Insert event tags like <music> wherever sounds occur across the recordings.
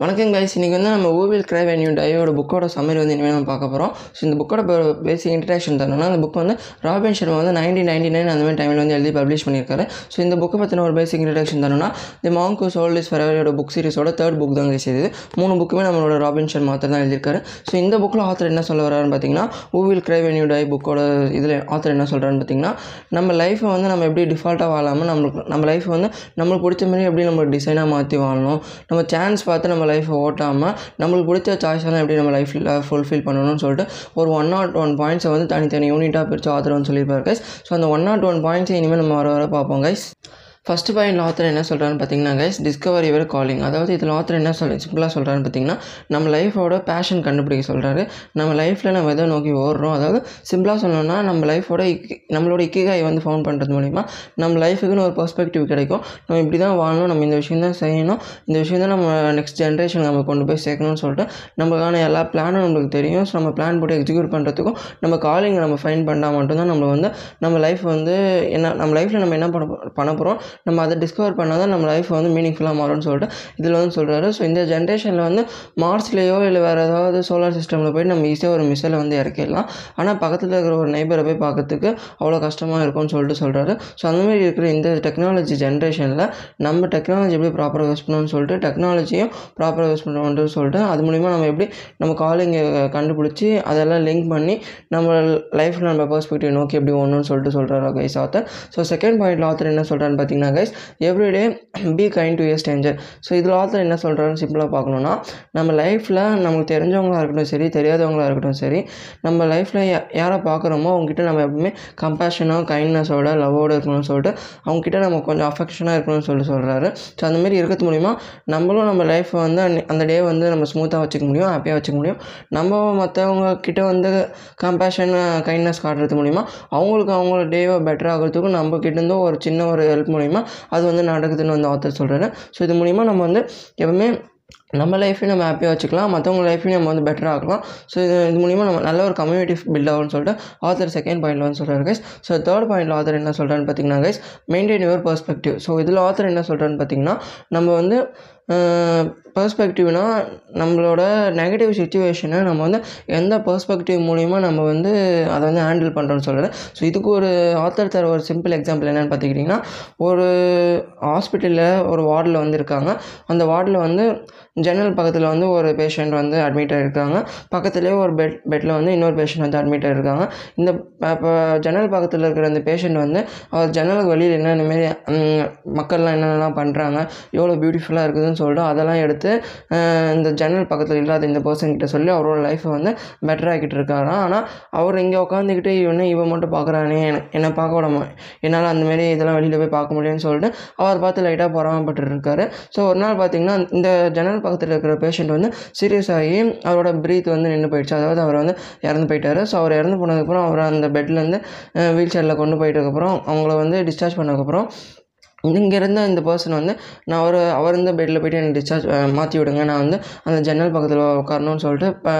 வணக்கம் கைஸ் இன்றைக்கி வந்து நம்ம ஓவியல் கிரைவ் அண்ட் டையோட புக்கோட சம்மரி வந்து இனிமேல் நம்ம பார்க்க போகிறோம் ஸோ இந்த புக்கோட பேசிக் இன்ட்ரடக்ஷன் தரணும்னா அந்த புக் வந்து ராபின் சர்மா வந்து நைன்டீன் நைன்டி நைன் அந்த மாதிரி டைமில் வந்து எழுதி பப்ளிஷ் பண்ணியிருக்காரு. ஸோ இந்த புக்கை பற்றின ஒரு பேசிக் இன்ட்ரடக்ஷன் தரணும்னா தி மாங்கு சோல்ட் இஸ் ஃபெரவரியோட புக் சீரிஸோட தேர்ட் புக் தான் கைஸ் இது. மூணு புக்குமே நம்மளோட ராபின் சர்மா ஆத்தர் தான் எழுதியிருக்காரு. ஸோ இந்த புக்கில் ஆத்தர் என்ன சொல்ல வராருன்னு பார்த்தீங்கன்னா ஓவில் கிரைவ் அண்ட் டை புக்கோட இதில் ஆத்தர் என்ன சொல்கிறான்னு பார்த்தீங்கன்னா நம்ம லைஃப்பை வந்து நம்ம எப்படி டிஃபால்ட்டாக வாழாமல் நம்மளுக்கு நம்ம லைஃப் வந்து நம்மளுக்கு பிடிச்ச மாதிரி எப்படி நம்ம டிசைனாக மாற்றி வாழணும் நம்ம சான்ஸ் பார்த்து நம்ம லைஃப்பை ஓட்டாமல் நம்மளுக்கு பிடிச்ச சாய்ஸெல்லாம் எப்படி நம்ம லைஃப்பில் ஃபுல்ஃபில் பண்ணணும்னு சொல்லிட்டு ஒரு ஒன் நாட் ஒன் பாயிண்ட்ஸை வந்து தனித்தனி யூனிட்டாக பிரித்து ஆதரவுன்னு வந்து சொல்லியிருப்பார் கைஸ் ஸோ அந்த ஒன் நாட் ஒன் பாயிண்ட்ஸை இனிமேல் நம்ம வர வர பார்ப்போம் கைஸ் ஃபஸ்ட்டு பாயிண்ட் ஆத்தர் என்ன சொல்கிறான்னு பார்த்தீங்கன்னா கைஸ் டிஸ்கவர் யுவர் காலிங் அதாவது இதில் ஆத்தர் என்ன சொல் சிம்பிளாக சொல்கிறான்னு பார்த்தீங்கன்னா நம்ம லைஃபோட பேஷன் கண்டுபிடிக்க சொல்கிறாரு நம்ம லைஃப்பில் நம்ம எதை நோக்கி ஓடுறோம்? அதாவது சிம்பிளாக சொல்லணும்னா நம்ம லைஃபோட இக்கி நம்மளோட இக்கிகாய் வந்து ஃபவுண்ட் பண்ணுறது மூலிமா நம்ம லைஃபுக்குன்னு ஒரு பர்ஸ்பெக்டிவ் கிடைக்கும். நம்ம இப்படி தான் வாழணும் நம்ம இந்த விஷயம் தான் செய்யணும். இந்த விஷயம் தான் நம்ம நெக்ஸ்ட் ஜென்ரேஷன் நம்ம கொண்டு போய் சேர்க்கணும்னு சொல்லிட்டு நம்மளுக்கான எல்லா பிளானும் நம்மளுக்கு தெரியும். ஸோ நம்ம பிளான் போட்டு எக்ஸிக்யூட் பண்ணுறதுக்கும் நம்ம காலிங்கை நம்ம ஃபைன் பண்ணால் மட்டும்தான் நம்ம வந்து நம்ம லைஃப் வந்து என்ன நம்ம லைஃப்பில் நம்ம என்ன பண்ண பண்ண போகிறோம் நம்ம அதை டிஸ்கவர் பண்ணால் தான் நம்ம லைஃப் வந்து மீனிங்ஃபுல்லாக மாறும்னு சொல்லிட்டு இதில் வந்து சொல்கிறாரு ஸோ இந்த ஜென்ரேஷனில் வந்து மார்ஸ்லேயோ இல்லை வேறு ஏதாவது சோலார் சிஸ்டமில் போய் நம்ம ஈஸியாக ஒரு மிசைலை வந்து இறக்கிடலாம். ஆனால் பக்கத்தில் இருக்கிற ஒரு நெய்பரை போய் பார்க்கறதுக்கு அவ்வளோ கஷ்டமாக இருக்கும்னு சொல்லிட்டு சொல்கிறாரு ஸோ அந்தமாதிரி இருக்கிற இந்த டெக்னாலஜி ஜென்ரேஷனில் நம்ம டெக்னாலஜி எப்படி ப்ராப்பராக யூஸ் பண்ணணும்னு சொல்லிட்டு டெக்னாலஜியும் ப்ராப்பராக யூஸ் பண்ணணும்னு சொல்லிட்டு அது மூலிமா நம்ம எப்படி நம்ம காலிங்கை கண்டுபிடிச்சி அதெல்லாம் லிங்க் பண்ணி நம்ம லைஃப்பில் நம்ம பெர்ஸ்பெக்டிவ் நோக்கி எப்படி ஒன்றுன்னு சொல்லிட்டு சொல்கிறாரு guys author so second point author என்ன சொல்கிறான்னு பார்த்தீங்கன்னா guys everyday be kind to a stranger so இதில் ஆத்தர் என்ன சொல்கிறாருன்னு சிம்பிளாக பார்க்கணுன்னா நம்ம லைஃப்பில் நமக்கு தெரிஞ்சவங்களாக இருக்கட்டும் சரி தெரியாதவங்களாக இருக்கட்டும் சரி நம்ம லைஃப்பில் யாரை பார்க்குறோமோ அவங்ககிட்ட நம்ம எப்பவுமே கம்பேஷனாக கைண்ட்னஸோட லவ்வோடு இருக்கணும்னு சொல்லிட்டு அவங்ககிட்ட நம்ம கொஞ்சம் அஃபெக்ஷனாக இருக்கணும்னு சொல்லிட்டு சொல்கிறாரு ஸோ அந்தமாரி இருக்கிறது மூலிமா நம்மளும் நம்ம லைஃப்பை வந்து அந்த டே வந்து நம்ம ஸ்மூத்தாக வச்சுக்க முடியும் ஹாப்பியாக வச்சுக்க முடியும். நம்ம மற்றவங்க கிட்ட வந்து கம்பேஷன் கைண்ட்னஸ் காட்டுறது மூலிமா அவங்களுக்கு அவங்களோட டேவை பெட்டர் ஆகிறதுக்கும் நம்ம கிட்டேருந்து ஒரு சின்ன ஒரு ஹெல்ப் மூலிமா அது வந்து நடக்குதுன்னு வந்து ஆத்தர் சொல்கிறாரு ஸோ இது மூலிமா நம்ம வந்து எப்பவுமே நம்ம லைஃப்பையும் நம்ம ஹாப்பியாக வச்சுக்கலாம். மற்றவங்க லைஃப்பையும் நம்ம வந்து பெட்டராக ஆக்கலாம். ஸோ இது இது மூலிமா நம்ம நல்ல ஒரு கம்யூனிட்டி பில்ட் ஆகும்னு சொல்லிட்டு ஆத்தர் செகண்ட் பாயிண்டில் வந்து சொல்கிறார் கைஸ் ஸோ தேர்ட் பாயிண்டில் ஆத்தர் என்ன சொல்கிறான்னு பார்த்தீங்கன்னா guys maintain your perspective so இதில் ஆத்தர் என்ன சொல்கிறான்னு பார்த்தீங்கன்னா நம்ம வந்து பர்ஸ்பெக்டிவ்னால் நம்மளோட நெகட்டிவ் சுச்சுவேஷனை நம்ம வந்து எந்த பர்ஸ்பெக்டிவ் மூலிமா நம்ம வந்து அதை வந்து ஹேண்டில் பண்ணுறோன்னு சொல்கிறேன் ஸோ இதுக்கு ஒரு ஆத்தர் தர ஒரு சிம்பிள் எக்ஸாம்பிள் என்னென்னு பார்த்துக்கிட்டிங்கன்னா ஒரு ஹாஸ்பிட்டலில் ஒரு வார்டில் வந்து இருக்காங்க. அந்த வார்டில் வந்து ஜன்னல் பக்கத்தில் வந்து ஒரு பேஷண்ட் வந்து அட்மிட் ஆகிருக்காங்க பக்கத்துலேயே ஒரு பெட் பெட்டில் வந்து இன்னொரு பேஷண்ட் வந்து அட்மிட் ஆகிருக்காங்க இந்த இப்போ ஜன்னல் பக்கத்தில் இருக்கிற அந்த பேஷண்ட் வந்து அவர் ஜன்னலுக்கு வெளியில் என்னென்ன மாரி மக்கள்லாம் என்னென்னலாம் பண்ணுறாங்க எவ்வளோ பியூட்டிஃபுல்லாக இருக்குதுன்னு சொல்லிட்டு அதெல்லாம் எடுத்து இந்த ஜன்னல் பக்கத்தில் இல்லாத இந்த பர்சன் கிட்ட சொல்லி அவரோட லைஃப்பை வந்து பெட்டராகிட்டு இருக்காராம். ஆனால் அவர் இங்கே உட்காந்துக்கிட்டு இவனே இவன் மட்டும் பார்க்குறானே என்னை பார்க்க விடாம என்னால் அந்தமாரி இதெல்லாம் வெளியில் போய் பார்க்க முடியும்னு சொல்லிட்டு அவர் பார்த்து லைட்டாக பொறாமப்பட்டு இருக்காரு. ஸோ ஒரு நாள் பார்த்தீங்கன்னா இந்த ஜன்னல் பக்கத்தில் இருக்கிற பேஷண்ட் வந்து சீரியஸ் ஆகி அவரோட ப்ரீத் வந்து நின்று போயிடுச்சு. அதாவது அவர் வந்து இறந்து போயிட்டார். ஸோ அவர் இறந்து போனதுக்கப்புறம் அவர் அந்த பெட்லேருந்து வீல் சேரில் கொண்டு போயிட்டதுக்கப்புறம் அவங்கள வந்து டிஸ்சார்ஜ் பண்ணதுக்கப்புறம் இங்கே இருந்த இந்த பர்சன் வந்து நான் அவர் அவர் இருந்த பெட்டில் போயிட்டு எனக்கு டிஸ்சார்ஜ் மாற்றி விடுங்க. நான் வந்து அந்த ஜன்னல் பக்கத்தில் உட்காரணும்னு சொல்லிட்டு இப்போ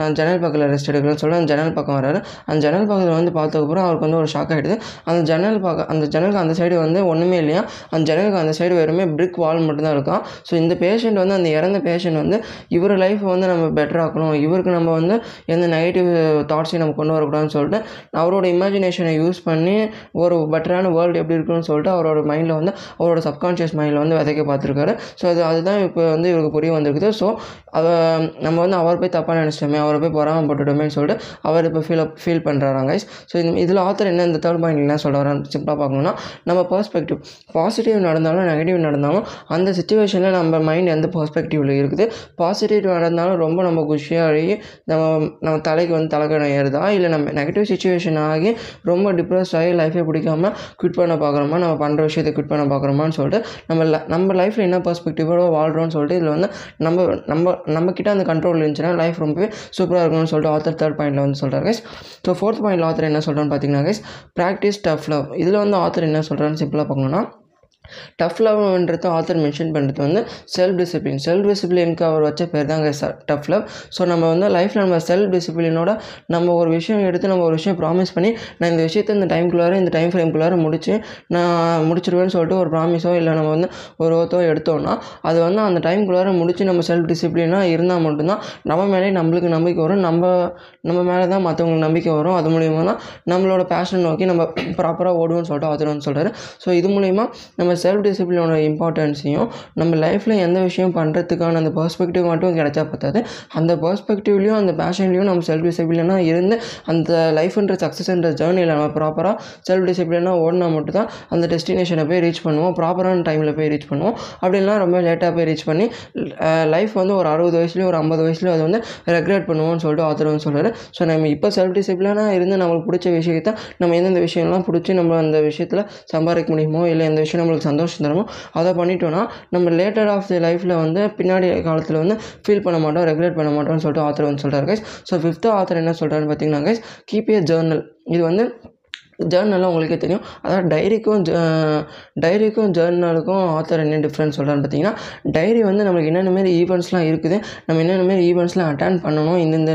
நான் ஜன்னல் பக்கத்தில் ரெஸ்ட் எடுக்கிறேன்னு சொல்லிட்டு அந்த ஜன்னல் பக்கம் வராரு. அந்த ஜன்னல் பக்கத்தில் வந்து பார்த்ததுக்கப்புறம் அவருக்கு வந்து ஒரு ஷாக் ஆகிடுது அந்த ஜன்னல் பக்கம் அந்த ஜன்னலுக்கு அந்த சைடு வந்து ஒன்றுமே இல்லையா? அந்த ஜன்னலுக்கு அந்த சைடு வெறுமே பிரிக் வால் மட்டும்தான் இருக்கும் ஸோ இந்த பேஷண்ட் வந்து அந்த இறந்த பேஷண்ட் வந்து இவர் லைஃப் வந்து நம்ம பெட்டர் ஆக்கணும். இவருக்கு நம்ம வந்து எந்த நெகட்டிவ் தாட்ஸையும் நம்ம கொண்டு வரக்கூடாதுன்னு சொல்லிட்டு அவரோட இமேஜினேஷனை யூஸ் பண்ணி ஒரு பெட்டரான வேர்ல்டு எப்படி இருக்குன்னு சொல்லிட்டு அவரோட மைண்டில் வந்து அவரோட சப்கான்ஷியஸ் மைண்டில் வந்து விதைக்க பார்த்துருக்காரு. ஸோ அது அதுதான் இப்போ வந்து இவருக்கு புரிய வந்திருக்குது. ஸோ அதை நம்ம வந்து அவர் போய் தப்பாக நினச்சிட்டோமே அவரை போய் பொறாமப்பட்டுட்டோமேன்னு சொல்லிட்டு அவர் இப்போ ஃபீல் ஃபீல் பண்ணுறாங்க ஸோ இது இதில் ஆத்தர் என்ன இந்த தேர்ட் பாயிண்ட் என்ன சொல்ல வரான்னு சிம்பிளாக பார்க்கணும்னா நம்ம பர்ஸ்பெக்டிவ் பாசிட்டிவ் நடந்தாலும் நெகட்டிவ் நடந்தாலும் அந்த சுச்சுவேஷனில் நம்ம மைண்ட் எந்த பர்ஸ்பெக்டிவில் இருக்குது? பாசிட்டிவ் நடந்தாலும் ரொம்ப நம்ம குஷியாக ஆகி நம்ம நம்ம தலைக்கு வந்து தலைக்கணம் ஏறுதா? இல்லை நம்ம நெகட்டிவ் சுச்சுவேஷன் ஆகி ரொம்ப டிப்ரெஸ் ஆகி லைஃபே பிடிக்காம குவிட் பண்ண பார்க்குறோமா நம்ம பண்ணுற விஷயத்தை குவிட் பண்ண பார்க்குறோமான்னு சொல்லிட்டு நம்ம நம்ம லைஃப்பில் என்ன பர்ஸ்பெக்டிவோட வாழ்கிறோம்னு சொல்லிட்டு இதில் வந்து நம்ம நம்ம நம்மக்கிட்ட அந்த கண்ட்ரோல் இருந்துச்சுன்னா லைஃப் ரொம்பவே சூப்பராக இருக்கணும்னு சொல்லிட்டு ஆத்தர் தேர்ட் பாயிண்டில் வந்து சொல்கிறார் கைஸ் ஸோ ஃபோர்த் பாயிண்டில் ஆத்தர் என்ன சொல்கிறான்னு பார்த்தீங்கன்னா கைஸ் ப்ராக்டிஸ் டஃப் லவ் இதில் வந்து ஆத்தர் என்ன சொல்கிறான்னு சிம்பிளாக பார்க்கணும்னா டஃப் லவ்ன்றது ஆத்தர் மென்ஷன் பண்ணுறது வந்து செல்ஃப் டிசிப்ளின் செல்ஃப் டிசிப்ளினுக்கு அவர் வச்ச பேர் தாங்க டஃப் லவ் ஸோ நம்ம வந்து லைஃப்பில் நம்ம செல்ஃப் டிசிப்ளினோட நம்ம ஒரு விஷயம் எடுத்து நம்ம ஒரு விஷயம் ப்ராமிஸ் பண்ணி நான் இந்த விஷயத்தை இந்த டைம்குள்ளார இந்த டைம் ஃப்ரேம்குள்ளார முடிச்சு நான் முடிச்சிடுவேன்னு சொல்லிட்டு ஒரு ப்ராமிஸோ இல்லை நம்ம வந்து ஒரு ஓத்தோ எடுத்தோம்னா அது வந்து அந்த டைம்குள்ளார முடிச்சு நம்ம செல்ஃப் டிசிப்ளினாக இருந்தால் மட்டும்தான் நம்ம மேலே நம்மளுக்கு நம்பிக்கை வரும். நம்ம நம்ம மேலே தான் மற்றவங்களுக்கு நம்பிக்கை வரும். அது மூலிமா தான் நம்மளோட பேஷன் நோக்கி நம்ம ப்ராப்பராக ஓடுவோம்னு சொல்லிட்டு ஆத்தர் வந்து சொல்கிறாரு ஸோ இது மூலிமா நம்ம செல்ஃப் டிசிப்ளினோட இம்பார்ட்டன்ஸையும் நம்ம லைஃப்பில் எந்த விஷயம் பண்ணுறதுக்கான அந்த பர்ஸ்பெக்டிவ் மட்டும் கிடைச்சா பத்தாது. அந்த பர்ஸ்பெக்டிவ்லையும் அந்த பேஷன்லையும் நம்ம செல்ஃப் டிசிப்ளினாக இருந்து அந்த லைஃப்ன்ற சக்ஸஸ்ன்ற ஜேர்னியில் நம்ம ப்ராப்பராக செல்ஃப் டிசிப்ளினாக ஓடினா மட்டும் தான் அந்த டெஸ்டினேஷனை போய் ரீச் பண்ணுவோம். ப்ராப்பரான டைமில் போய் ரீச் பண்ணுவோம். அப்படின்னா ரொம்ப லேட்டாக போய் ரீச் பண்ணி லைஃப் வந்து ஒரு அறுபது வயசுலேயும் ஒரு ஐம்பது வயசுலையும் அது வந்து ரெக்ரெட் பண்ணுவோம்னு சொல்லிட்டு ஆத்தர் வந்து ஸோ நம்ம இப்போ செல்ஃப் டிசிப்ளினாக இருந்து நம்மளுக்கு பிடிச்ச விஷயத்தை நம்ம எந்தெந்த விஷயம்லாம் பிடிச்சி நம்ம அந்த விஷயத்தில் சம்பாதிக்க முடியுமோ இல்லை எந்த விஷயம் நம்மளுக்கு சந்தோஷம் தருமோ அதை பண்ணிட்டோன்னா நம்ம லேட்டர் ஆஃப் தி லைஃப்பில் வந்து பின்னாடி காலத்தில் வந்து ஃபீல் பண்ண மாட்டோம் ரெகுலேட் பண்ண மாட்டோம்னு சொல்லிட்டு ஆத்தர் வந்து சொல்கிறார் கைஸ் ஸோ ஃபிஃப்த்து ஆத்தர் என்ன சொல்கிறாருன்னு பார்த்தீங்கன்னா கைஸ் கீப் ஏ ஜேர்னல் இது வந்து ஜேர்னல்லாம் உங்களுக்கே தெரியும். அதாவது டைரிக்கும் டைரிக்கும் ஜேர்னலுக்கும் ஆத்தர் என்ன டிஃப்ரென்ஸ் சொல்கிறான்னு பார்த்தீங்கன்னா டைரி வந்து நம்மளுக்கு என்னென்ன மாரி ஈவெண்ட்ஸ்லாம் இருக்குது நம்ம என்னென்ன மாரி ஈவெண்ட்ஸ்லாம் அட்டன் பண்ணணும் இந்தந்த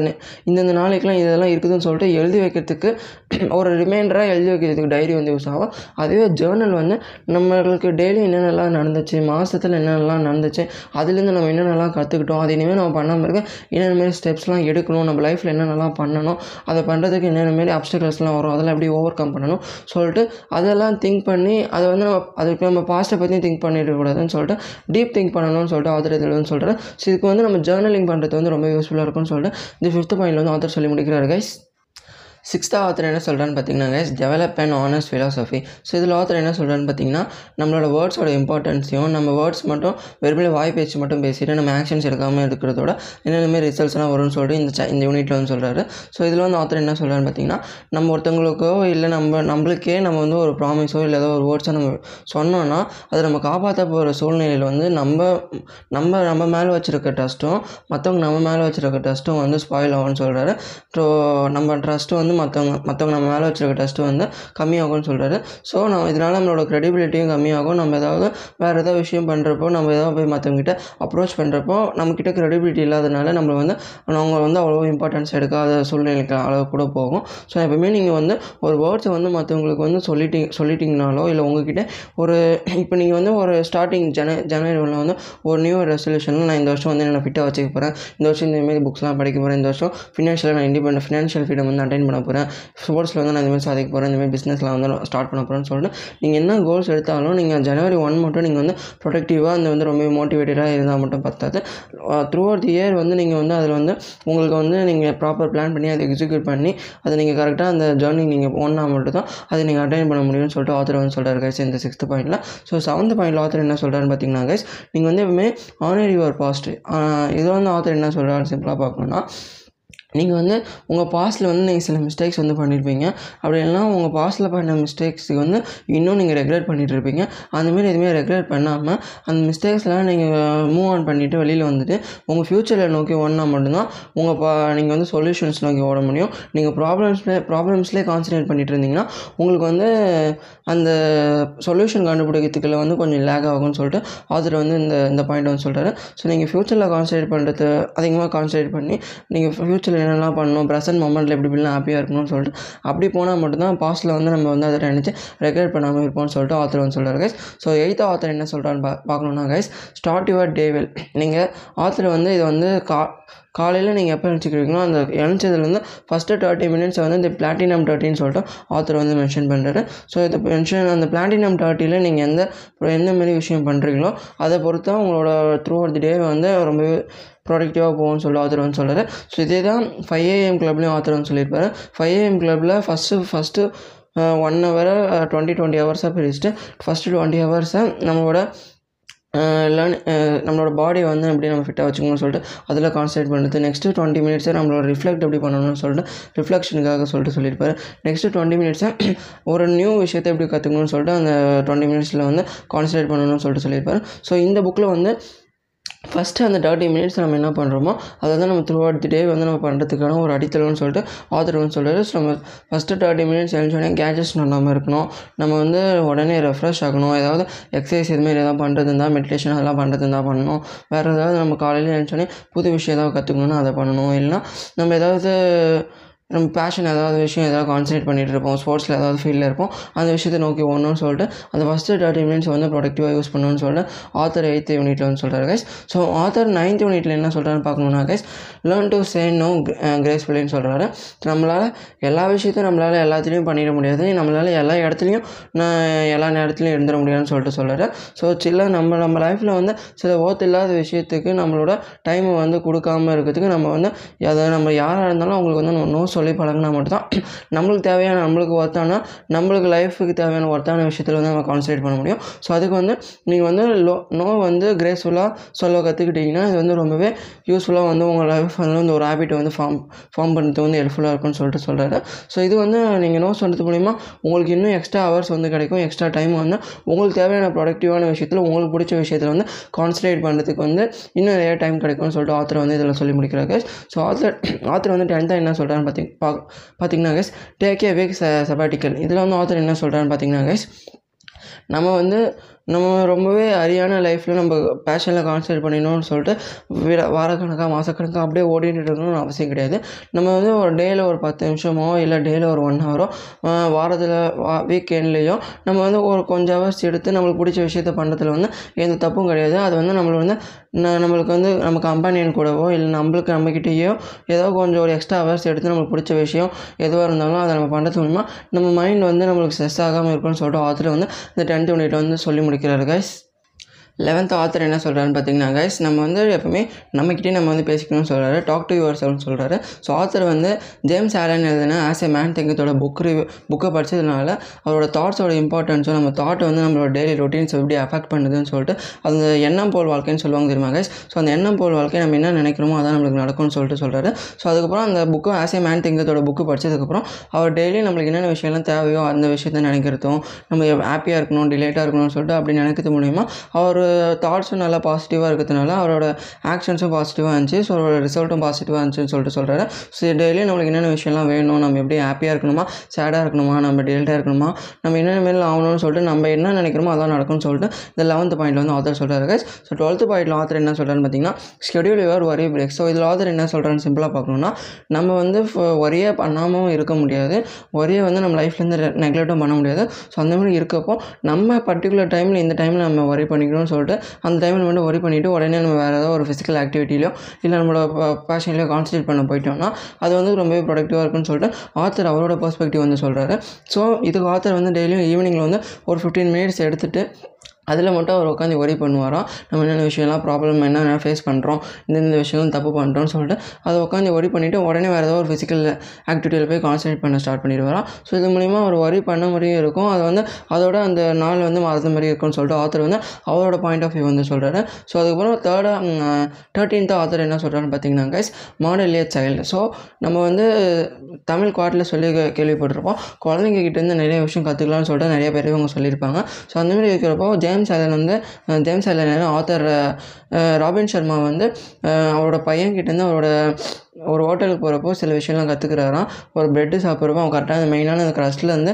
இந்தந்த நாளைக்கெலாம் இதெல்லாம் இருக்குதுன்னு சொல்லிட்டு எழுதி வைக்கிறதுக்கு <clears throat> ஒரு ரிமைண்டராக எழுதி வைக்கிறதுக்கு டைரி வந்து யூஸ் ஆகும். அதுவே ஜேர்னல் வந்து நம்மளுக்கு டெய்லி என்னென்னலாம் நடந்துச்சு மாதத்தில் என்னென்னலாம் நடந்துச்சு அதுலேருந்து நம்ம என்னென்னலாம் கற்றுக்கிட்டோம் அது இனிமேல் நம்ம பண்ணாமல் இருக்க என்னென்ன மாரி ஸ்டெப்ஸ்லாம் எடுக்கணும் நம்ம லைஃப்பில் என்னென்னலாம் பண்ணணும் அதை பண்ணுறதுக்கு என்னென்ன மாரி அப்டக்கல்ஸ்லாம் வரும் அதெல்லாம் எப்படி ஓவர் கம் பண்ணணும். சொல்லிட்டு அதெல்லாம் திங்க் பண்ணி அதை வந்து நம்ம அதுக்கு நம்ம பாஸ்ட்டை பற்றி திங்க் பண்ணிடக்கூடாதுன்னு சொல்லிட்டு டீப் திங்க் பண்ணணும்னு சொல்லிட்டு ஆதர் இதுலன்னு சொல்கிறேன் ஸோ இதுக்கு வந்து நம்ம ஜேர்னலிங் பண்ணுறது வந்து ரொம்ப யூஸ்ஃபுல்லாக இருக்கும்னு சொல்லிட்டு இந்த ஃபிஃப்த் பாயிண்ட்ல வந்து ஆதர் சொல்லி முடிக்கிறாரு கைஸ் சிக்ஸ்த் ஆத்தர் என்ன சொல்கிறான்னு பார்த்தீங்கன்னா guys develop and honest philosophy so இதில் ஆத்தர் என்ன சொல்கிறான்னு பார்த்தீங்கன்னா நம்மளோட வேர்ட்ஸோட இம்பார்ட்டன்ஸையும் நம்ம வேர்ட்ஸ் மட்டும் வெறுமையில வாய் பேச்சு மட்டும் பேசிட்டு நம்ம ஆக்ஷன்ஸ் எடுக்காமல் இருக்கிறதோட என்னென்னமே ரிசல்ட்ஸ்லாம் வரும்னு சொல்லிட்டு இந்த இந்த யூனிட்டில் வந்து சொல்கிறாரு ஸோ இதில் வந்து ஆத்தர் என்ன சொல்கிறான்னு பார்த்தீங்கன்னா நம்ம ஒருத்தவங்களுக்கோ இல்லை நம்ம நம்மளுக்கே நம்ம வந்து ஒரு ப்ராமிஸோ இல்லை ஏதோ ஒரு வேர்ட்ஸோ நம்ம சொன்னோன்னா அதை நம்ம காப்பாற்ற போகிற சூழ்நிலையில் வந்து நம்ம நம்ம நம்ம மேலே வச்சுருக்க ட்ரஸ்ட்டும் மற்றவங்க நம்ம மேலே வச்சுருக்க ட்ரஸ்ட்டும் வந்து ஸ்பாயில் ஆகும்னு சொல்கிறாரு ஸோ நம்ம ட்ரஸ்ட்டு வந்து மற்றவங்க மற்றவங்க நம்ம மேலே வச்சுருக்க ட்ரஸ்ட்டு வந்து கம்மியாகும்னு சொல்கிறாரு ஸோ நம்ம இதனால் நம்மளோட க்ரெடிபிலிட்டியும் கம்மியாகும். நம்ம ஏதாவது வேறு ஏதாவது விஷயம் பண்ணுறப்போ நம்ம ஏதாவது போய் மற்றவங்ககிட்ட அப்ரோச் பண்ணுறப்போ நம்மக்கிட்ட க்ரெடிபிலிட்டி இல்லாதனால நம்மளை வந்து அவங்க வந்து அவ்வளோ இம்பார்ட்டன்ஸ் எடுக்காத சூழ்நிலைக்கு அளவு கூட போகும். ஸோ எப்பவுமே நீங்கள் வந்து ஒரு வேர்ட்ஸை வந்து மற்றவங்களுக்கு வந்து சொல்லிட்டீங்க சொல்லிட்டீங்கனாலோ இல்லை உங்ககிட்ட ஒரு இப்போ நீங்கள் வந்து ஒரு ஸ்டார்டிங் ஜன ஜனவரி ஒன்றில் வந்து ஒரு நியூ ரெசல்யூஷனில் நான் இந்த வருஷம் வந்து என்னை ஃபிட்டாக வச்சுக்க போகிறேன் இந்த வருஷம் இந்த மாதிரி புக்ஸ்லாம் படிக்க போகிறேன் இந்த வருஷம் ஃபினான்ஷியலாக நான் இண்டிபெண்ட் ஃபினான்ஷியல் ஃப்ரீடம் வந்து அட்டைன் பண்ண போகிறேன் ஸ்போர்ட்ஸில் வந்து நான் இந்த மாதிரி சாதிக்க போகிறேன் இந்த மாதிரி பிஸ்னஸ்லாம் வந்து ஸ்டார்ட் பண்ண போகிறேன்னு சொல்லிட்டு நீங்கள் என்ன கோல்ஸ் எடுத்தாலும் நீங்கள் ஜனவரி ஒன் மட்டும் நீங்கள் வந்து ப்ரொடக்டிவாக அந்த வந்து ரொம்ப மோட்டிவேட்டடாக இருந்தால் மட்டும் பத்தாது. த்ரூ அவுட் தி இயர் வந்து நீங்கள் வந்து அதில் வந்து உங்களுக்கு வந்து நீங்கள் ப்ராப்பர் பிளான் பண்ணி அதை எக்ஸிக்யூட் பண்ணி அதை நீங்கள் கரெக்டாக அந்த ஜேர்னி நீங்கள் போனால் மட்டும் தான் அதை நீங்கள் அட்டைன் பண்ண முடியும்னு சொல்லிட்டு ஆத்தர் வந்து சொல்கிறார் கைஸ் இந்த சிக்ஸ்த் பாயிண்டில் ஸோ செவன்த் பாயிண்டில் ஆத்தர் என்ன சொல்கிறாருன்னு பார்த்தீங்கன்னா கைஸ் நீங்கள் வந்து எப்பவுமே ஆனர் யுவர் பாஸ்ட் இது வந்து ஆத்தர் என்ன சொல்கிறாரு சிம்பிளாக பார்க்கணுன்னா நீங்கள் வந்து உங்கள் பாஸ்ட்டில் வந்து நீங்கள் சில மிஸ்டேக்ஸ் வந்து பண்ணியிருப்பீங்க அப்படி இல்லைனா உங்கள் பாஸ்ட்டில் பண்ண மிஸ்டேக்ஸுக்கு வந்து இன்னும் நீங்கள் ரெகுலேட் பண்ணிகிட்டு இருப்பீங்க. அந்தமாரி எதுவுமே ரெகுலேட் பண்ணாமல் அந்த மிஸ்டேக்ஸ்லாம் நீங்கள் மூவ் ஆன் பண்ணிவிட்டு வெளியில் வந்துட்டு உங்கள் ஃப்யூச்சரில் நோக்கி ஓடினா மட்டும்தான் உங்கள் பா நீங்கள் வந்து சொல்யூஷன்ஸ் நோக்கி ஓட முடியும். நீங்கள் ப்ராப்ளம்ஸ்லேயே ப்ராப்ளம்ஸ்லேயே கான்சன்ட்ரேட் பண்ணிட்டு இருந்தீங்கன்னா உங்களுக்கு வந்து அந்த சொல்யூஷன் கண்டுபிடிக்கிறதுக்குள்ள வந்து கொஞ்சம் லேக் ஆகும்னு சொல்லிட்டு ஆதர் வந்து இந்த இந்த பாயிண்ட் வந்து சொல்கிறாரு ஸோ நீங்கள் ஃப்யூச்சரில் கான்சன்ட்ரேட் பண்ணுறது அதிகமாக கான்சன்ட்ரேட் பண்ணி நீங்கள் ஃப்யூச்சரில் என்னெல்லாம் பண்ணணும் ப்ரெசன்ட் மொமெண்ட்டில் எப்படி இப்படிலாம் ஹாப்பியாக இருக்கணும்னு சொல்லிட்டு அப்படி போனால் மட்டும்தான் பாஸ்ட்டில் வந்து நம்ம வந்து அதை நினச்சி ரெகுலேட் பண்ணாமல் இருப்போம்னு சொல்லிட்டு ஆத்தர் வந்து சொல்கிறார் கைஸ் ஸோ எயித்த ஆத்தர் என்ன சொல்கிறான்னு பா பார்க்கணுன்னா கைஸ் ஸ்டார்ட் யுவர் டேவெல் நீங்கள் ஆத்தர் வந்து இதை வந்து கா காலையில் நீங்கள் எப்போ எழுச்சிக்கிறீங்களோ அந்த எழுச்சதுலேருந்து ஃபஸ்ட்டு தேர்ட்டி மினிட்ஸ் வந்து இந்த பிளாட்டினம் தேர்ட்டின்னு சொல்லிட்டு ஆத்தர் வந்து மென்ஷன் பண்ணுறாரு ஸோ இதை மென்ஷன் அந்த பிளாட்டினம் தேர்ட்டியில் நீங்கள் எந்த எந்த மாரி விஷயம் பண்ணுறீங்களோ அதை பொறுத்து உங்களோட த்ரூ அவுட் தி டே வந்து ரொம்பவே ப்ரொடக்டிவாக போகும்னு சொல்லி ஆத்தர் வந்து சொல்கிறாரு ஸோ இதே தான் ஃபைவ் ஏஎம் கிளப்லேயும் ஆத்தர் வந்து சொல்லியிருப்பாரு. ஃபைவ் ஏஎம் கிளப்பில் first first one ஹவரை twenty twenty ஹவர்ஸாக பிரிச்சுட்டு ஃபஸ்ட்டு டுவெண்ட்டி ஹவர்ஸை நம்மளோட லேர்ன் நம்மளோட பாடியை வந்து எப்படி நம்ம ஃபிட்டாக வச்சுக்கணும்னு சொல்லிட்டு அதில் கான்சன்ட்ரேட் பண்ணுறது நெக்ஸ்ட்டு டுவெண்ட்டி மினிட்ஸை நம்மளோட ரிஃப்ளெக்ட் எப்படி பண்ணணும்னு சொல்லிட்டு ரிஃப்ளெக்ஷனுக்காக சொல்லிட்டு சொல்லியிருப்பார். நெக்ஸ்ட்டு டுவெண்ட்டி மினிட்ஸை ஒரு நியூ விஷயத்தை எப்படி கற்றுக்கணும்னு சொல்லிட்டு அந்த டுவெண்ட்டி மினிட்ஸில் வந்து கான்சன்ட்ரேட் பண்ணணும்னு சொல்லிட்டு சொல்லியிருப்பார். ஸோ இந்த புக்கில் வந்து ஃபஸ்ட்டு அந்த தேர்ட்டி மினிட்ஸ் நம்ம என்ன பண்ணுறோமோ அதை வந்து நம்ம த்ரூ அவுட் தி டே வந்து நம்ம பண்ணுறதுக்கான ஒரு அடித்தளம்னு சொல்லிட்டு ஆத்தர் வந்து சொல்கிறாரு ஸோ நம்ம ஃபஸ்ட்டு தேர்ட்டி மினிட்ஸ் எழுந்தோடனே கேஜஸ் நல்லாமல் இருக்கணும். நம்ம வந்து உடனே ரெஃப்ரெஷ் ஆகணும். ஏதாவது எக்ஸசைஸ் இதுமாரி எதாவது பண்ணுறது இருந்தால் மெடிடேஷன் அதெல்லாம் பண்ணுறது இருந்தால் பண்ணணும். வேறு ஏதாவது நம்ம காலையில் எழுந்தோடனே புது விஷயம் ஏதாவது கற்றுக்கணும்னா அதை பண்ணணும். இல்லைனா நம்ம ஏதாவது நம்ம பேஷன் ஏதாவது விஷயம் ஏதாவது கான்சன்ட்ரேட் பண்ணிகிட்டு இருப்போம் ஸ்போர்ட்ஸில் ஏதாவது ஃபீல்டில் இருப்போம் அந்த விஷயத்தை நோக்கி ஒன்றும் சொல்லிட்டு அந்த ஃபஸ்ட்டு தேர்ட்டி மினிட்ஸ் வந்து ப்ரொடக்டிவாக யூஸ் பண்ணணும்னு சொல்லிட்டு ஆத்தர் எயித் யூனிட்டில் வந்து சொல்கிறார் கைஸ் ஸோ ஆத்தர் நைன்த் யூனிட்டில் என்ன சொல்கிறான்னு பார்க்கணுன்னா guys learn to say no கிரேஸ்ஃபுல்லின்னு சொல்கிறாரு நம்மளால் எல்லா விஷயத்தையும் நம்மளால் எல்லாத்துலேயும் பண்ணிட முடியாது. நம்மளால் எல்லா இடத்துலையும் நான் எல்லா நேரத்துலையும் இருந்துட முடியாதுன்னு சொல்லிட்டு சொல்கிறாரு ஸோ சில நம்ம நம்ம லைஃப்பில் வந்து சில ஓத்து இல்லாத விஷயத்துக்கு நம்மளோட டைமை வந்து கொடுக்காம இருக்கிறதுக்கு நம்ம வந்து அதை நம்ம யாராக இருந்தாலும் அவங்களுக்கு வந்து நோ சொல்ல பழகினா மட்டும்தான் <clears throat> நம்மளுக்கு தேவையான நம்மளுக்கு ஒர்த்தான நம்மளுக்கு லைஃபுக்கு தேவையான ஒர்த்தான விஷயத்தில் வந்து நம்ம கான்சன்ட்ரேட் பண்ண முடியும். ஸோ அதுக்கு வந்து நீங்கள் வந்து லோ நோ வந்து கிரேஸ்ஃபுல்லாக சொல்ல கற்றுக்கிட்டிங்கன்னா இது வந்து ரொம்பவே யூஸ்ஃபுல்லாக வந்து உங்கள் லைஃப் வந்து ஒரு ஹேபிட்டை வந்து ஃபார்ம் ஃபார்ம் பண்ணுறதுக்கு வந்து ஹெல்ப்ஃபுல்லாக இருக்கும்னு சொல்லிட்டு சொல்கிறாரு ஸோ இது வந்து நீங்கள் நோ சொல்கிறது மூலிமா உங்களுக்கு இன்னும் எக்ஸ்ட்ரா ஹவர்ஸ் வந்து கிடைக்கும் எக்ஸ்ட்ரா டைம் வந்து உங்களுக்கு தேவையான ப்ரொடக்டிவான விஷயத்தில் உங்களுக்கு பிடிச்ச விஷயத்தில் வந்து கான்சன்ட்ரேட் பண்ணுறதுக்கு வந்து இன்னும் நிறைய டைம் கிடைக்கும்னு சொல்லிட்டு ஆத்தர் வந்து இதில் சொல்லி முடிக்கிறாங்க ஸோ ஆத்தர் ஆத்தர் வந்து டென்த்தாக என்ன சொல்கிறான்னு பார்த்தீங்க பா பார்த்தீங்கன்னா guys take a week sabbatical இதில் வந்து ஆத்தர் என்ன சொல்கிறான்னு பார்த்தீங்கன்னா கைஸ் நம்ம வந்து நம்ம ரொம்பவே அரியான லைஃப்பில் நம்ம பேஷனில் கான்சன்ட்ரேட் பண்ணிடணும்னு சொல்லிட்டு விட வாரக்கணக்காக மாதக்கணக்காக அப்படியே ஓடிட்டு இருக்கணும்னு அவசியம் கிடையாது. நம்ம வந்து ஒரு டேயில் ஒரு பத்து நிமிஷமோ இல்லை டேயில் ஒரு ஒன் ஹவரோ வாரத்தில் வா வீக்கெண்ட்லேயோ நம்ம வந்து ஒரு கொஞ்சம் ஹவர்ஸ் எடுத்து நம்மளுக்கு பிடிச்ச விஷயத்த பண்ணுறதுல வந்து எந்த தப்பும் கிடையாது. அது வந்து நம்மளை வந்து ந- நம்மளுக்கு வந்து நம்ம கம்பெனியன் கூடவோ இல்லை நம்மளுக்கு நம்மக்கிட்டேயோ ஏதோ கொஞ்சம் ஒரு எக்ஸ்ட்ரா ஹவர்ஸ் எடுத்து நம்மளுக்கு பிடிச்ச விஷயம் எதுவாக இருந்தாலும் அதை நம்ம பண்ணுறது மூலிமா நம்ம மைண்ட் வந்து நம்மளுக்கு ஸ்ட்ரெஸ் ஆகாமல் இருக்கும்னு சொல்லிட்டு ஆத்தில் வந்து இந்த டென்த் யூனிட் வந்து சொல்லி முடிக்கிறாரு கைஸ் லெவன்த் ஆத்தர் என்ன சொல்கிறாருன்னு பார்த்தீங்கன்னா கைஸ் நம்ம வந்து எப்பவுமே நம்மக்கிட்டே நம்ம வந்து பேசிக்கணும்னு சொல்கிறாரு டாக் டு யுவர் செல்னு சொல்கிறாரு ஸோ ஆத்தர் வந்து ஜேம்ஸ் ஆலன் எழுதுனா ஆஸ் ஏ மேன் திங்கத்தோட புக் ரிவ்யூ புக்கை படித்ததுனால அவரோட தாட்ஸோட இம்பார்ட்டன்ஸும் நம்ம தாட்டை வந்து நம்மளோட டெய்லி ரொட்டீன்ஸ் எப்படி அஃபெக்ட் பண்ணுதுன்னு சொல்லிட்டு அந்த எண்ணம் போல் வாழ்க்கைன்னு சொல்லுவாங்க தெரியுமா கைஸ் ஸோ அந்த எண்ணம் போல் வாழ்க்கை நம்ம என்ன நினைக்கிறோமோ அதான் நம்மளுக்கு நடக்கும்னு சொல்லிட்டு சொல்கிறாரு ஸோ அதுக்கப்புறம் அந்த புக்கு ஆஸ் ஏ மேன் திங்கத்தோட புக்கு படித்ததுக்கப்புறம் அவர் டெய்லி நம்மளுக்கு என்னென்ன விஷயம்லாம் தேவையோ அந்த விஷயத்த நினைக்கிறதும் நம்ம ஹாப்பியாக இருக்கணும் டிலேட்டாக இருக்கணும்னு சொல்லிட்டு அப்படி நினைக்கிறது மூலிமா அவர் தாட்ஸும் நல்லா பாசிட்டிவாக இருக்கிறதுனால அவரோட ஆக்ஷன்ஸும் பாசிட்டிவாக இருந்துச்சு. ஸோ அவரோட ரிசல்ட்டும் பாசிட்டிவாக இருந்துச்சுன்னு சொல்லிட்டு சொல்கிறாரு ஸோ டெய்லியும் நம்மளுக்கு என்னென்ன விஷயம்லாம் வேணும்? நம்ம எப்படி ஹாப்பியாக இருக்கணுமா? சேடாக இருக்கணுமா? நம்ம டெல்ட்டாக இருக்கணுமா? நம்ம என்னென்ன மேலே ஆகணும்னு சொல்லிட்டு நம்ம என்ன நினைக்கிறோமோ அதான் நடக்கும்னு சொல்லிட்டு இந்த லெவன்த் பாயிண்ட்ல வந்து ஆத்தர் சொல்கிறாரு கைஸ் ஸோ டுவெல்த்து பாயிண்ட்ல ஆத்தர் என்ன சொல்கிறாருன்னு பார்த்தீங்கன்னா ஷெடியூல் யுவர் ஒரே பிரேக் ஸோ இதில் ஆத்தர் என்ன சொல்கிறான்னு சிம்பிளாக பார்க்கணும்னா நம்ம வந்து ஒரே பண்ணாமல் இருக்க முடியாது. ஒரே வந்து நம்ம லைஃப்லேருந்து நெக்லெக்டும் பண்ண முடியாது. ஸோ அந்த மாதிரி இருக்கப்போ நம்ம பர்டிகுலர் டைமில் இந்த டைமில் நம்ம ஒரி பண்ணிக்கணும்னு சொல்லிட்டு அந்த டைமில் மட்டும் ஒரி பண்ணிவிட்டு உடனே நம்ம வேறு ஏதாவது ஒரு ஃபிசிக்கல் ஆக்டிவிட்டிலையோ இல்லை நம்மளோட பேஷன்லையோ கான்சன்ட்ரேட் பண்ண போயிட்டோம்னா அது வந்து ரொம்பவே ப்ரொடக்டிவாக இருக்கும்னு சொல்லிட்டு ஆத்தர் அவரோட பெர்ஸ்பெக்டிவ் வந்து சொல்கிறாரு ஸோ இதுக்கு ஆத்தர் வந்து டெய்லியும் ஈவினிங்கில் வந்து ஒரு ஃபிஃப்டீன் மினிட்ஸ் எடுத்துகிட்டு அதில் மட்டும் அவர் உட்காந்து ஒரி பண்ணுவாராம் நம்ம என்னென்ன விஷயம்லாம் ப்ராப்ளம் என்னென்ன ஃபேஸ் பண்ணுறோம் இந்தந்த விஷயம்லாம் தப்பு பண்ணுறோம்னு சொல்லிட்டு அதை உட்காந்து ஒரி பண்ணிவிட்டு உடனே வேறு ஏதோ ஒரு ஃபிசிக்கல் ஆக்டிவிட்டியில் போய் கான்சன்ட்ரேட் பண்ண ஸ்டார்ட் பண்ணிடுவாராம் ஸோ இது மூலிமா அவர் ஒரி பண்ண மாதிரியும் இருக்கும். அது வந்து அதோட அந்த நாள் வந்து மறந்த மாதிரி இருக்கும்னு சொல்லிட்டு ஆத்தர் வந்து அவரோட பாயிண்ட் ஆஃப் வியூ வந்து சொல்கிறாரு ஸோ அதுக்கப்புறம் தேர்டாக தேர்ட்டீன்த் ஆத்தர் என்ன சொல்கிறாருன்னு பார்த்தீங்கன்னா guys model a child so நம்ம வந்து தமிழ் குவாட்டில் சொல்லி கே- கேள்விப்பட்டிருப்போம். குழந்தைங்க கிட்டேருந்து நிறைய விஷயம் கற்றுக்கலாம்னு சொல்லிட்டு நிறைய பேர் இவங்க சொல்லியிருப்பாங்க. ஸோ அந்தமாதிரி இருக்கிறப்போ ஜே ஜேம்ஸ் அலன் வந்து James Allen author Robin Sharma வந்து அவரோட பையன்கிட்டேருந்து அவரோட ஒரு ஹோட்டலுக்கு போகிறப்போ சில விஷயம்லாம் கற்றுக்குறாராம் ஒரு ப்ரெட்டு சாப்பிட்றப்போ அவன் கரெக்டாக அந்த மெயினான அந்த க்ரஸ்ட்லேருந்து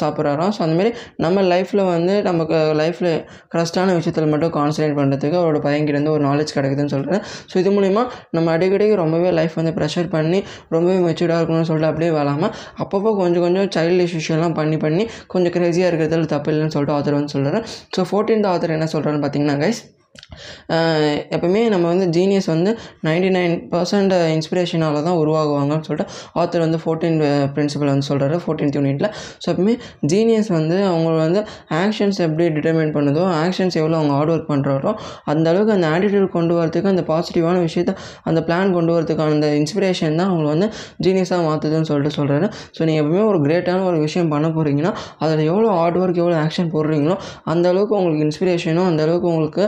சாப்பிட்றாராம். ஸோ அந்தமாரி நம்ம லைஃப்பில் வந்து நமக்கு லைஃப்பில் க்ரஸ்டான விஷயத்தில் மட்டும் கான்சன்ட்ரேட் பண்ணுறதுக்கு அவரோட பையன்கிட்டேருந்து ஒரு நாலேஜ் கிடைக்குதுன்னு சொல்கிறேன் ஸோ இது மூலிமா நம்ம அடிக்கடி ரொம்பவே லைஃப் வந்து ப்ரெஷர் பண்ணி ரொம்பவே மெச்சூர்டாக இருக்கணும்னு சொல்லிட்டு அப்படியே வராமல் அப்பப்போ கொஞ்சம் கொஞ்சம் சைல்டிஷ் விஷயம்லாம் பண்ணி பண்ணி கொஞ்சம் க்ரேஸியாக இருக்கிறதுல தப்பு இல்லைன்னு சொல்லிட்டு ஆத்தர் வந்து சொல்கிறேன் ஸோ ஃபோர்டீன்த் ஆத்தர் என்ன சொல்கிறான்னு பார்த்தீங்கன்னா கைஸ் எப்போயுமே எப்பவுமே நம்ம வந்து ஜீனியஸ் வந்து நைன்டி நைன் பர்சன்ட் இன்ஸ்பிரேஷனால தான் உருவாகுவாங்கன்னு சொல்லிட்டு ஆத்தர் வந்து ஃபோர்டீன் பிரின்சிபல் uh, வந்து சொல்கிறாரு ஃபோர்டீன்த் யூனிட்டில் ஸோ எப்பவுமே ஜீனியஸ் வந்து அவங்க வந்து ஆக்ஷன்ஸ் எப்படி டிட்டர்மைன் பண்ணுதோ ஆக்ஷன்ஸ் எவ்வளோ அவங்க ஹார்ட் ஒர்க் பண்ணுறாரோ அந்த அளவுக்கு அந்த ஆட்டிடியூட் கொண்டு வரதுக்கு அந்த பாசிட்டிவான விஷயத்த அந்த பிளான் கொண்டு வரதுக்கான அந்த இன்ஸ்பிரேஷன் தான் அவங்களை வந்து ஜீனியஸாக மாற்றுதுன்னு சொல்லிட்டு சொல்கிறாரு ஸோ நீங்கள் எப்பவுமே ஒரு கிரேட்டான ஒரு விஷயம் பண்ண போகிறீங்கன்னா அதில் எவ்வளோ ஹார்ட் ஒர்க் எவ்வளோ ஆக்ஷன் போடுறீங்களோ அந்த அளவுக்கு உங்களுக்கு இன்ஸ்பிரேஷனும் அந்த அளவுக்கு உங்களுக்கு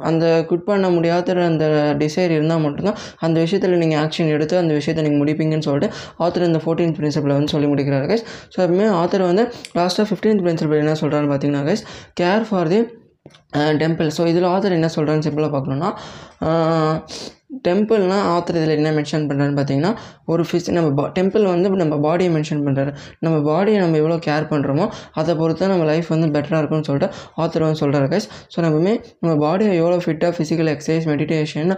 அந்த குட் பண்ண முடியாத அந்த டிசைர் இருந்தால் மட்டும்தான் அந்த விஷயத்தில் நீங்கள் ஆக்ஷன் எடுத்து அந்த விஷயத்தை நீங்கள் முடிப்பீங்கன்னு சொல்லிட்டு ஆத்தர் இந்த ஃபோர்டீன் பிரின்சிபலை வந்து சொல்லி முடிக்கிறார் கைஸ் ஸோ அப்பவுமே ஆத்தர் வந்து லாஸ்ட்டாக ஃபிஃப்டீன்த் பிரின்சிபல் என்ன சொல்கிறான்னு பார்த்தீங்கன்னா guys care for the temple so இதில் ஆத்தர் என்ன சொல்கிறான்னு சிம்பிளாக பார்க்கணுன்னா டெம்பிள்னா ஆத்திர இதில் என்ன மென்ஷன் பண்ணுறான்னு பார்த்தீங்கன்னா ஒரு ஃபிஸ் நம்ம பா டெம்பிள் வந்து நம்ம பாடியை மென்ஷன் பண்ணுறாரு நம்ம பாடியை நம்ம எவ்வளோ கேர் பண்ணுறோமோ அதை பொறுத்து நம்ம லைஃப் வந்து பெட்டராக இருக்கும்னு சொல்லிட்டு ஆத்தர் வந்து சொல்கிறாரு கைஸ் ஸோ நம்மமே நம்ம பாடியை எவ்வளோ ஃபிட்டாக ஃபிசிக்கல் எக்ஸசைஸ் மெடிடேஷன்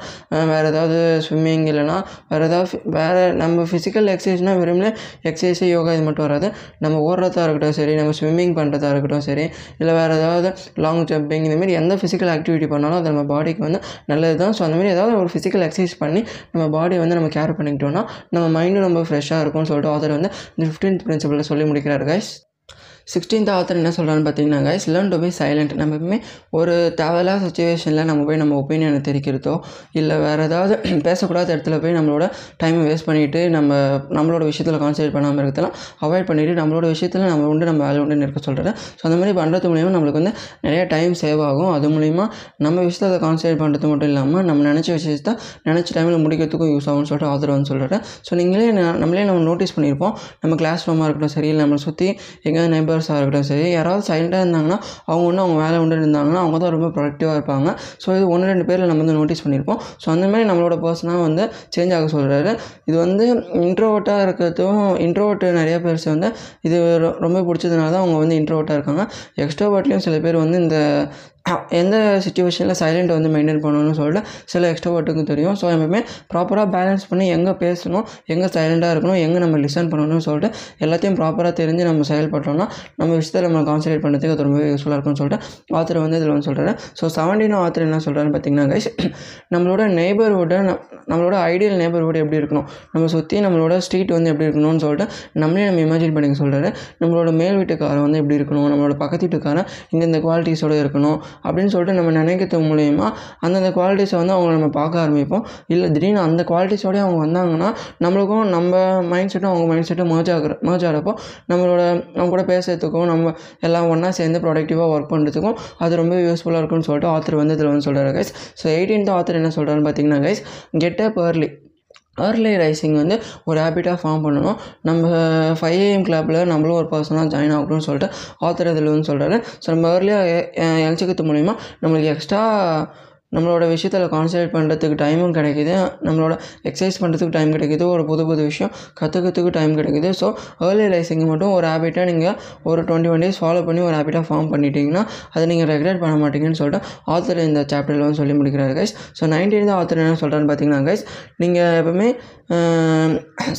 வேறு ஏதாவது ஸ்விம்மிங் இல்லைனா வேறு ஏதாவது வேறு நம்ம ஃபிசிக்கல் எக்ஸசைஸ்னால் வெறுமனே எக்ஸசைஸு யோகா இது மட்டும் வராது. நம்ம ஓடுறதா இருக்கட்டும் சரி நம்ம ஸ்விம்மிங் பண்ணுறதா இருக்கட்டும் சரி இல்லை வேறு ஏதாவது லாங் ஜம்பிங் இந்தமாரி எந்த ஃபிசிக்கல் ஆக்டிவிட்டி பண்ணாலும் அது நம்ம பாடிக்கு வந்து நல்லது தான் ஸோ அந்தமாரி ஏதாவது ஒரு ஃபிசிக்கல் எக்ஸசைஸ் பண்ணி நம்ம பாடியை வந்து நம்ம கேர் பண்ணிக்கிட்டோம்னா நம்ம மைண்டும் ரொம்ப ஃப்ரெஷ்ஷாக இருக்கும்னு சொல்லிட்டு ஆத்தர் வந்து இந்த ஃபிஃப்டீன்த் பிரின்சிபலில் சொல்லி முடிக்கிறார் கைஸ் சிக்ஸ்டீன்த் ஆத்தர் என்ன சொல்கிறான்னு பார்த்தீங்கன்னா guys learn to be silent நம்ம எப்பவுமே ஒரு தேவையில்லாத சுச்சுவேஷனில் நம்ம போய் நம்ம ஒப்பீனியனை தெரிவிக்கிறதோ இல்லை வேறு ஏதாவது <clears throat> பேசக்கூடாத இடத்துல போய் நம்மளோட டைம் வேஸ்ட் பண்ணிவிட்டு நம்ம நம்மளோட விஷயத்தில் கான்சன்ட்ரேட் பண்ணாமல் இருக்கிறதெல்லாம் அவாய்ட் பண்ணிவிட்டு நம்மளோட விஷயத்தில் நம்ம உண்டு நம்ம வேலை உண்டு இருக்க சொல்கிறேன் ஸோ அந்த மாதிரி பண்ணுறது மூலிமா நம்மளுக்கு வந்து நிறைய டைம் சேவ் ஆகும். அது மூலிமா நம்ம விஷயத்தில் கான்சன்ட்ரேட் பண்ணுறது மட்டும் இல்லாமல் நம்ம நினச்ச விஷயத்தை நினச்ச டைமில் முடிக்கிறதுக்கும் யூஸ் ஆகும்னு சொல்லிட்டு ஆதர் வந்து சொல்கிறேன் ஸோ நீங்களே நம்மளே நம்ம நோட்டீஸ் பண்ணியிருப்போம் நம்ம கிளாஸ் ரூமாக இருக்கட்டும் சரி இல்லை நம்மளை சுற்றி எங்கே நெய்பர்ஸாக இருக்கட்டும் சரி. யாராவது சைலண்டாக இருந்தாங்கன்னா அவங்க ஒன்று அவங்க வேலை உண்டு இருந்தாங்கன்னா அவங்க தான் ரொம்ப ப்ரொடக்டிவாக இருப்பாங்க. ஸோ இது ஒன்று ரெண்டு பேரில் நம்ம வந்து நோட்டீஸ் பண்ணியிருப்போம் ஸோ அந்த மாதிரி நம்மளோட பர்சனாக வந்து சேஞ்ச் ஆக சொல்கிறாரு இது வந்து இன்ட்ரோவர்ட்டாக இருக்கிறதும் இன்ட்ரோவர்ட் நிறைய பேர் வந்து இது ரொம்ப பிடிச்சதுனால தான் அவங்க வந்து இன்ட்ரோவர்ட்டாக இருக்காங்க. எக்ஸ்ட்ரோவர்ட்லேயும் சில பேர் வந்து இந்த எந்த சுச்சுவேஷனில் சைலண்ட் வந்து மெயின்டைன் பண்ணணும்னு சொல்லிட்டு சில எக்ஸ்ட்ரோவர்ட்டுக்கும் தெரியும். ஸோ எப்பவுமே ப்ராப்பராக பேலன்ஸ் பண்ணி எங்கே பேசணும் எங்கே சைலண்ட்டாக இருக்கணும் எங்கே நம்ம லிசன் பண்ணணும்னு சொல்லிட்டு எல்லாத்தையும் ப்ராப்பராக தெரிஞ்சு நம்ம செயல்பட்டோம்னா நம்ம விஷயத்தில் நம்ம கான்சன்ட்ரேட் பண்ணுறதுக்கு அது ரொம்பவே யூஸ்ஃபுல்லாக இருக்கும்னு சொல்லிட்டு ஆத்தர் வந்து இதில் வந்து சொல்கிறாரு ஸோ செவன்டீன் ஆத்தர் என்ன சொல்கிறாருன்னு பார்த்தீங்கன்னா கைஸ் <clears throat> நம்மளோட நெய்பர்ஹுட்டை நம்மளோட ஐடியல் நெய்பர்ஹுட் எப்படி இருக்கணும் நம்ம சுற்றி நம்மளோட ஸ்ட்ரீட் வந்து எப்படி இருக்கணும்னு சொல்லிட்டு நம்மளே நம்ம இமேஜின் பண்ணிக்க சொல்கிறாரு நம்மளோட மேல் வீட்டுக்காரன் வந்து எப்படி இருக்கணும் நம்மளோட பக்கத்து வீட்டுக்காரன் இந்தந்த குவாலிட்டிஸோட இருக்கணும் அப்படின்னு சொல்லிட்டு நம்ம நினைக்கிறது மூலயமா அந்தந்த குவாலிட்டிஸை வந்து அவங்கள நம்ம பார்க்க ஆரம்பிப்போம். இல்லை திடீர்னு அந்த குவாலிட்டிஸோடய அவங்க வந்தாங்கன்னா நம்மளுக்கும் நம்ம மைண்ட் செட்டும் அவங்க மைண்ட் செட்டும் merge ஆகிற merge ஆகிறப்போ நம்மளோட நம்ம கூட பேசுறதுக்கும் நம்ம எல்லாம் ஒன்றா சேர்ந்து ப்ரொடக்டிவாக ஒர்க் பண்ணுறதுக்கும் அது ரொம்ப யூஸ்ஃபுல்லாக இருக்கும்னு சொல்லிட்டு ஆத்தர் வந்து இதில் வந்து சொல்கிறாரு கைஸ் ஸோ எயிட்டீன்த் ஆத்தர் என்ன சொல்கிறாருன்னு பார்த்தீங்கன்னா guys get up early early rising வந்து ஒரு ஹேபிட்டாக ஃபார்ம் பண்ணணும். நம்ம ஃபைவ் ஏஎம் கிளப்பில் நம்மளும் ஒரு பர்சனாக ஜாயின் ஆகணும்னு சொல்லிட்டு ஆத்தர் இதில் வந்து சொல்கிறாரு ஸோ நம்ம ஏர்லியாக எழுச்சிக்கிறது மூலிமா நம்மளுக்கு எக்ஸ்ட்ரா நம்மளோட விஷயத்தில் கான்சன்ட்ரேட் பண்ணுறதுக்கு டைமும் கிடைக்குது. நம்மளோட எக்ஸசைஸ் பண்ணுறதுக்கு டைம் கிடைக்குது. ஒரு புது புது விஷயம் கற்றுக்கிறதுக்கு டைம் கிடைக்குது. ஸோ ஏர்லி ரைசிங் மட்டும் ஒரு ஹேபிட்டாக நீங்கள் ஒரு டுவெண்ட்டி ஒன் டேஸ் ஃபாலோ பண்ணி ஒரு ஹேபிட்டாக ஃபார்ம் பண்ணிட்டீங்கன்னா அதை நீங்கள் ரெகுலேட் பண்ண மாட்டீங்கன்னு சொல்லிட்டு ஆத்தர் இந்த சாப்டரில் வந்து சொல்லி முடிக்கிறாரு கைஸ் ஸோ நைன்டீன் ஆத்தர் என்ன சொல்கிறான்னு பார்த்தீங்கன்னா கைஸ் நீங்கள் எப்பவுமே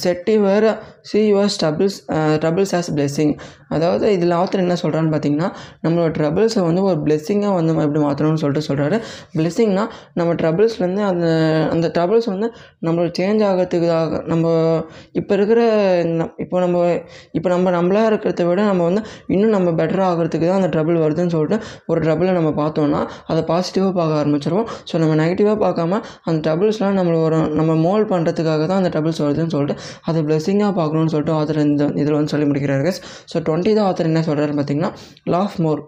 செட்டி வேறு see your stubbles troubles as blessing. அதாவது இதில் ஆத்தர் என்ன சொல்கிறான்னு பார்த்தீங்கன்னா நம்மளோட ட்ரபிள்ஸை வந்து ஒரு பிளெஸ்ஸிங்காக வந்து நம்ம எப்படி மாற்றணும்னு சொல்லிட்டு சொல்கிறாரு பிளெஸ்ஸிங்னா நம்ம ட்ரபிள்ஸ்லேருந்து அந்த அந்த ட்ரபிள்ஸ் வந்து நம்மளோட சேஞ்ச் ஆகிறதுக்காக நம்ம இப்போ இருக்கிற இப்போ நம்ம இப்போ நம்ம நம்மளாக இருக்கிறத விட நம்ம வந்து இன்னும் நம்ம பெட்டராக ஆகிறதுக்கு தான் அந்த ட்ரபிள் வருதுன்னு சொல்லிட்டு ஒரு ட்ரபிளை நம்ம பார்த்தோம்னா அதை பாசிட்டிவாக பார்க்க ஆரம்பிச்சிருவோம். ஸோ நம்ம நெகட்டிவாக பார்க்காம அந்த ட்ரபிள்ஸ்லாம் நம்மளை ஒரு நம்ம மோல்ட் பண்ணுறதுக்காக தான் அந்த ட்ரபிள்ஸ் வருதுன்னு சொல்லிட்டு அதை பிளெஸ்ஸிங்காக பார்க்கணும்னு சொல்லிட்டு ஆத்தர் இந்த இதில் வந்து சொல்லி முடிக்கிறாரு ஸோ டுவெண்ட்டி தான் ஆத்தர் என்ன சொல்கிறாருன்னு பார்த்தீங்கன்னா லாஃப் மோர்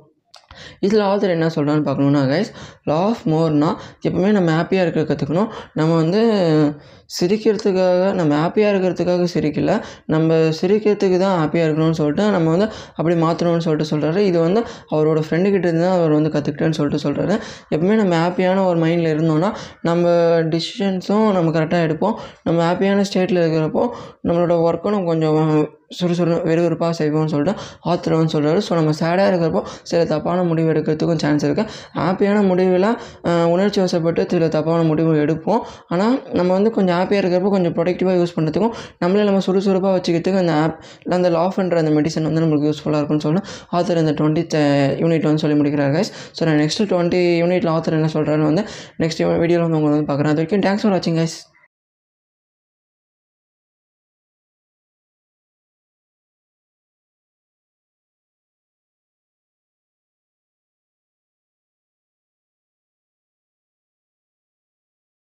இதில் ஆதர் என்ன சொல்கிறான்னு பார்க்கணுன்னா கைஸ் லா ஆஃப் மோர்னால் எப்பவுமே நம்ம ஹாப்பியாக இருக்க கற்றுக்கணும் நம்ம வந்து சிரிக்கிறதுக்காக நம்ம ஹாப்பியாக இருக்கிறதுக்காக சிரிக்கல. நம்ம சிரிக்கிறதுக்கு தான் ஹாப்பியாக இருக்கணும்னு சொல்லிட்டு நம்ம வந்து அப்படி மாற்றணும்னு சொல்லிட்டு சொல்கிறாரு இது வந்து அவரோட ஃப்ரெண்டுக்கிட்ட இருந்து தான் அவர் வந்து கற்றுக்கிட்டேன்னு சொல்லிட்டு சொல்கிறாரு எப்பவுமே நம்ம ஹாப்பியான ஒரு மைண்டில் இருந்தோம்னா நம்ம டிசிஷன்ஸும் நம்ம கரெக்டாக எடுப்போம். நம்ம ஹாப்பியான ஸ்டேட்டில் இருக்கிறப்போ நம்மளோட ஒர்க்கும் நம்ம கொஞ்சம் சுறுசுறு விறுவிறுப்பாக செய்வோம்னு சொல்லிட்டு ஆத்தர் வந்து சொல்கிறாரு ஸோ நம்ம சேடாக இருக்கிறப்போ சில தப்பான முடிவு எடுக்கிறதுக்கும் சான்ஸ் இருக்குது ஹாப்பியான முடிவில் உணர்ச்சி வசப்பட்டு சில தப்பான முடிவு எடுப்போம். ஆனால் நம்ம வந்து கொஞ்சம் ஹாப்பியாக இருக்கிறப்போ கொஞ்சம் ப்ரொடக்டிவாக யூஸ் பண்ணுறதுக்கும் நம்மளே நம்ம சுறுசுறுப்பாக வச்சுக்கிறதுக்கு அந்த ஆப் அந்த லாஃப்ன்ற அந்த மெடிசன் வந்து நம்மளுக்கு யூஸ்ஃபுல்லாக இருக்கும்னு சொல்லிட்டு ஆத்தர் இந்த டுவெண்ட்டி யூனிட் வந்து சொல்லி முடிக்கிறார் கைஸ் ஸோ நான் நெக்ஸ்ட் டுவெண்ட்டி யூனிட்டில் ஆத்தர் என்ன சொல்கிறாருன்னு வந்து நெக்ஸ்ட் வீடியோவில் வந்து உங்களை வந்து பார்க்குறேன். அது வரைக்கும் தேங்க்ஸ் ஃபார் வாட்சிங் கைஸ்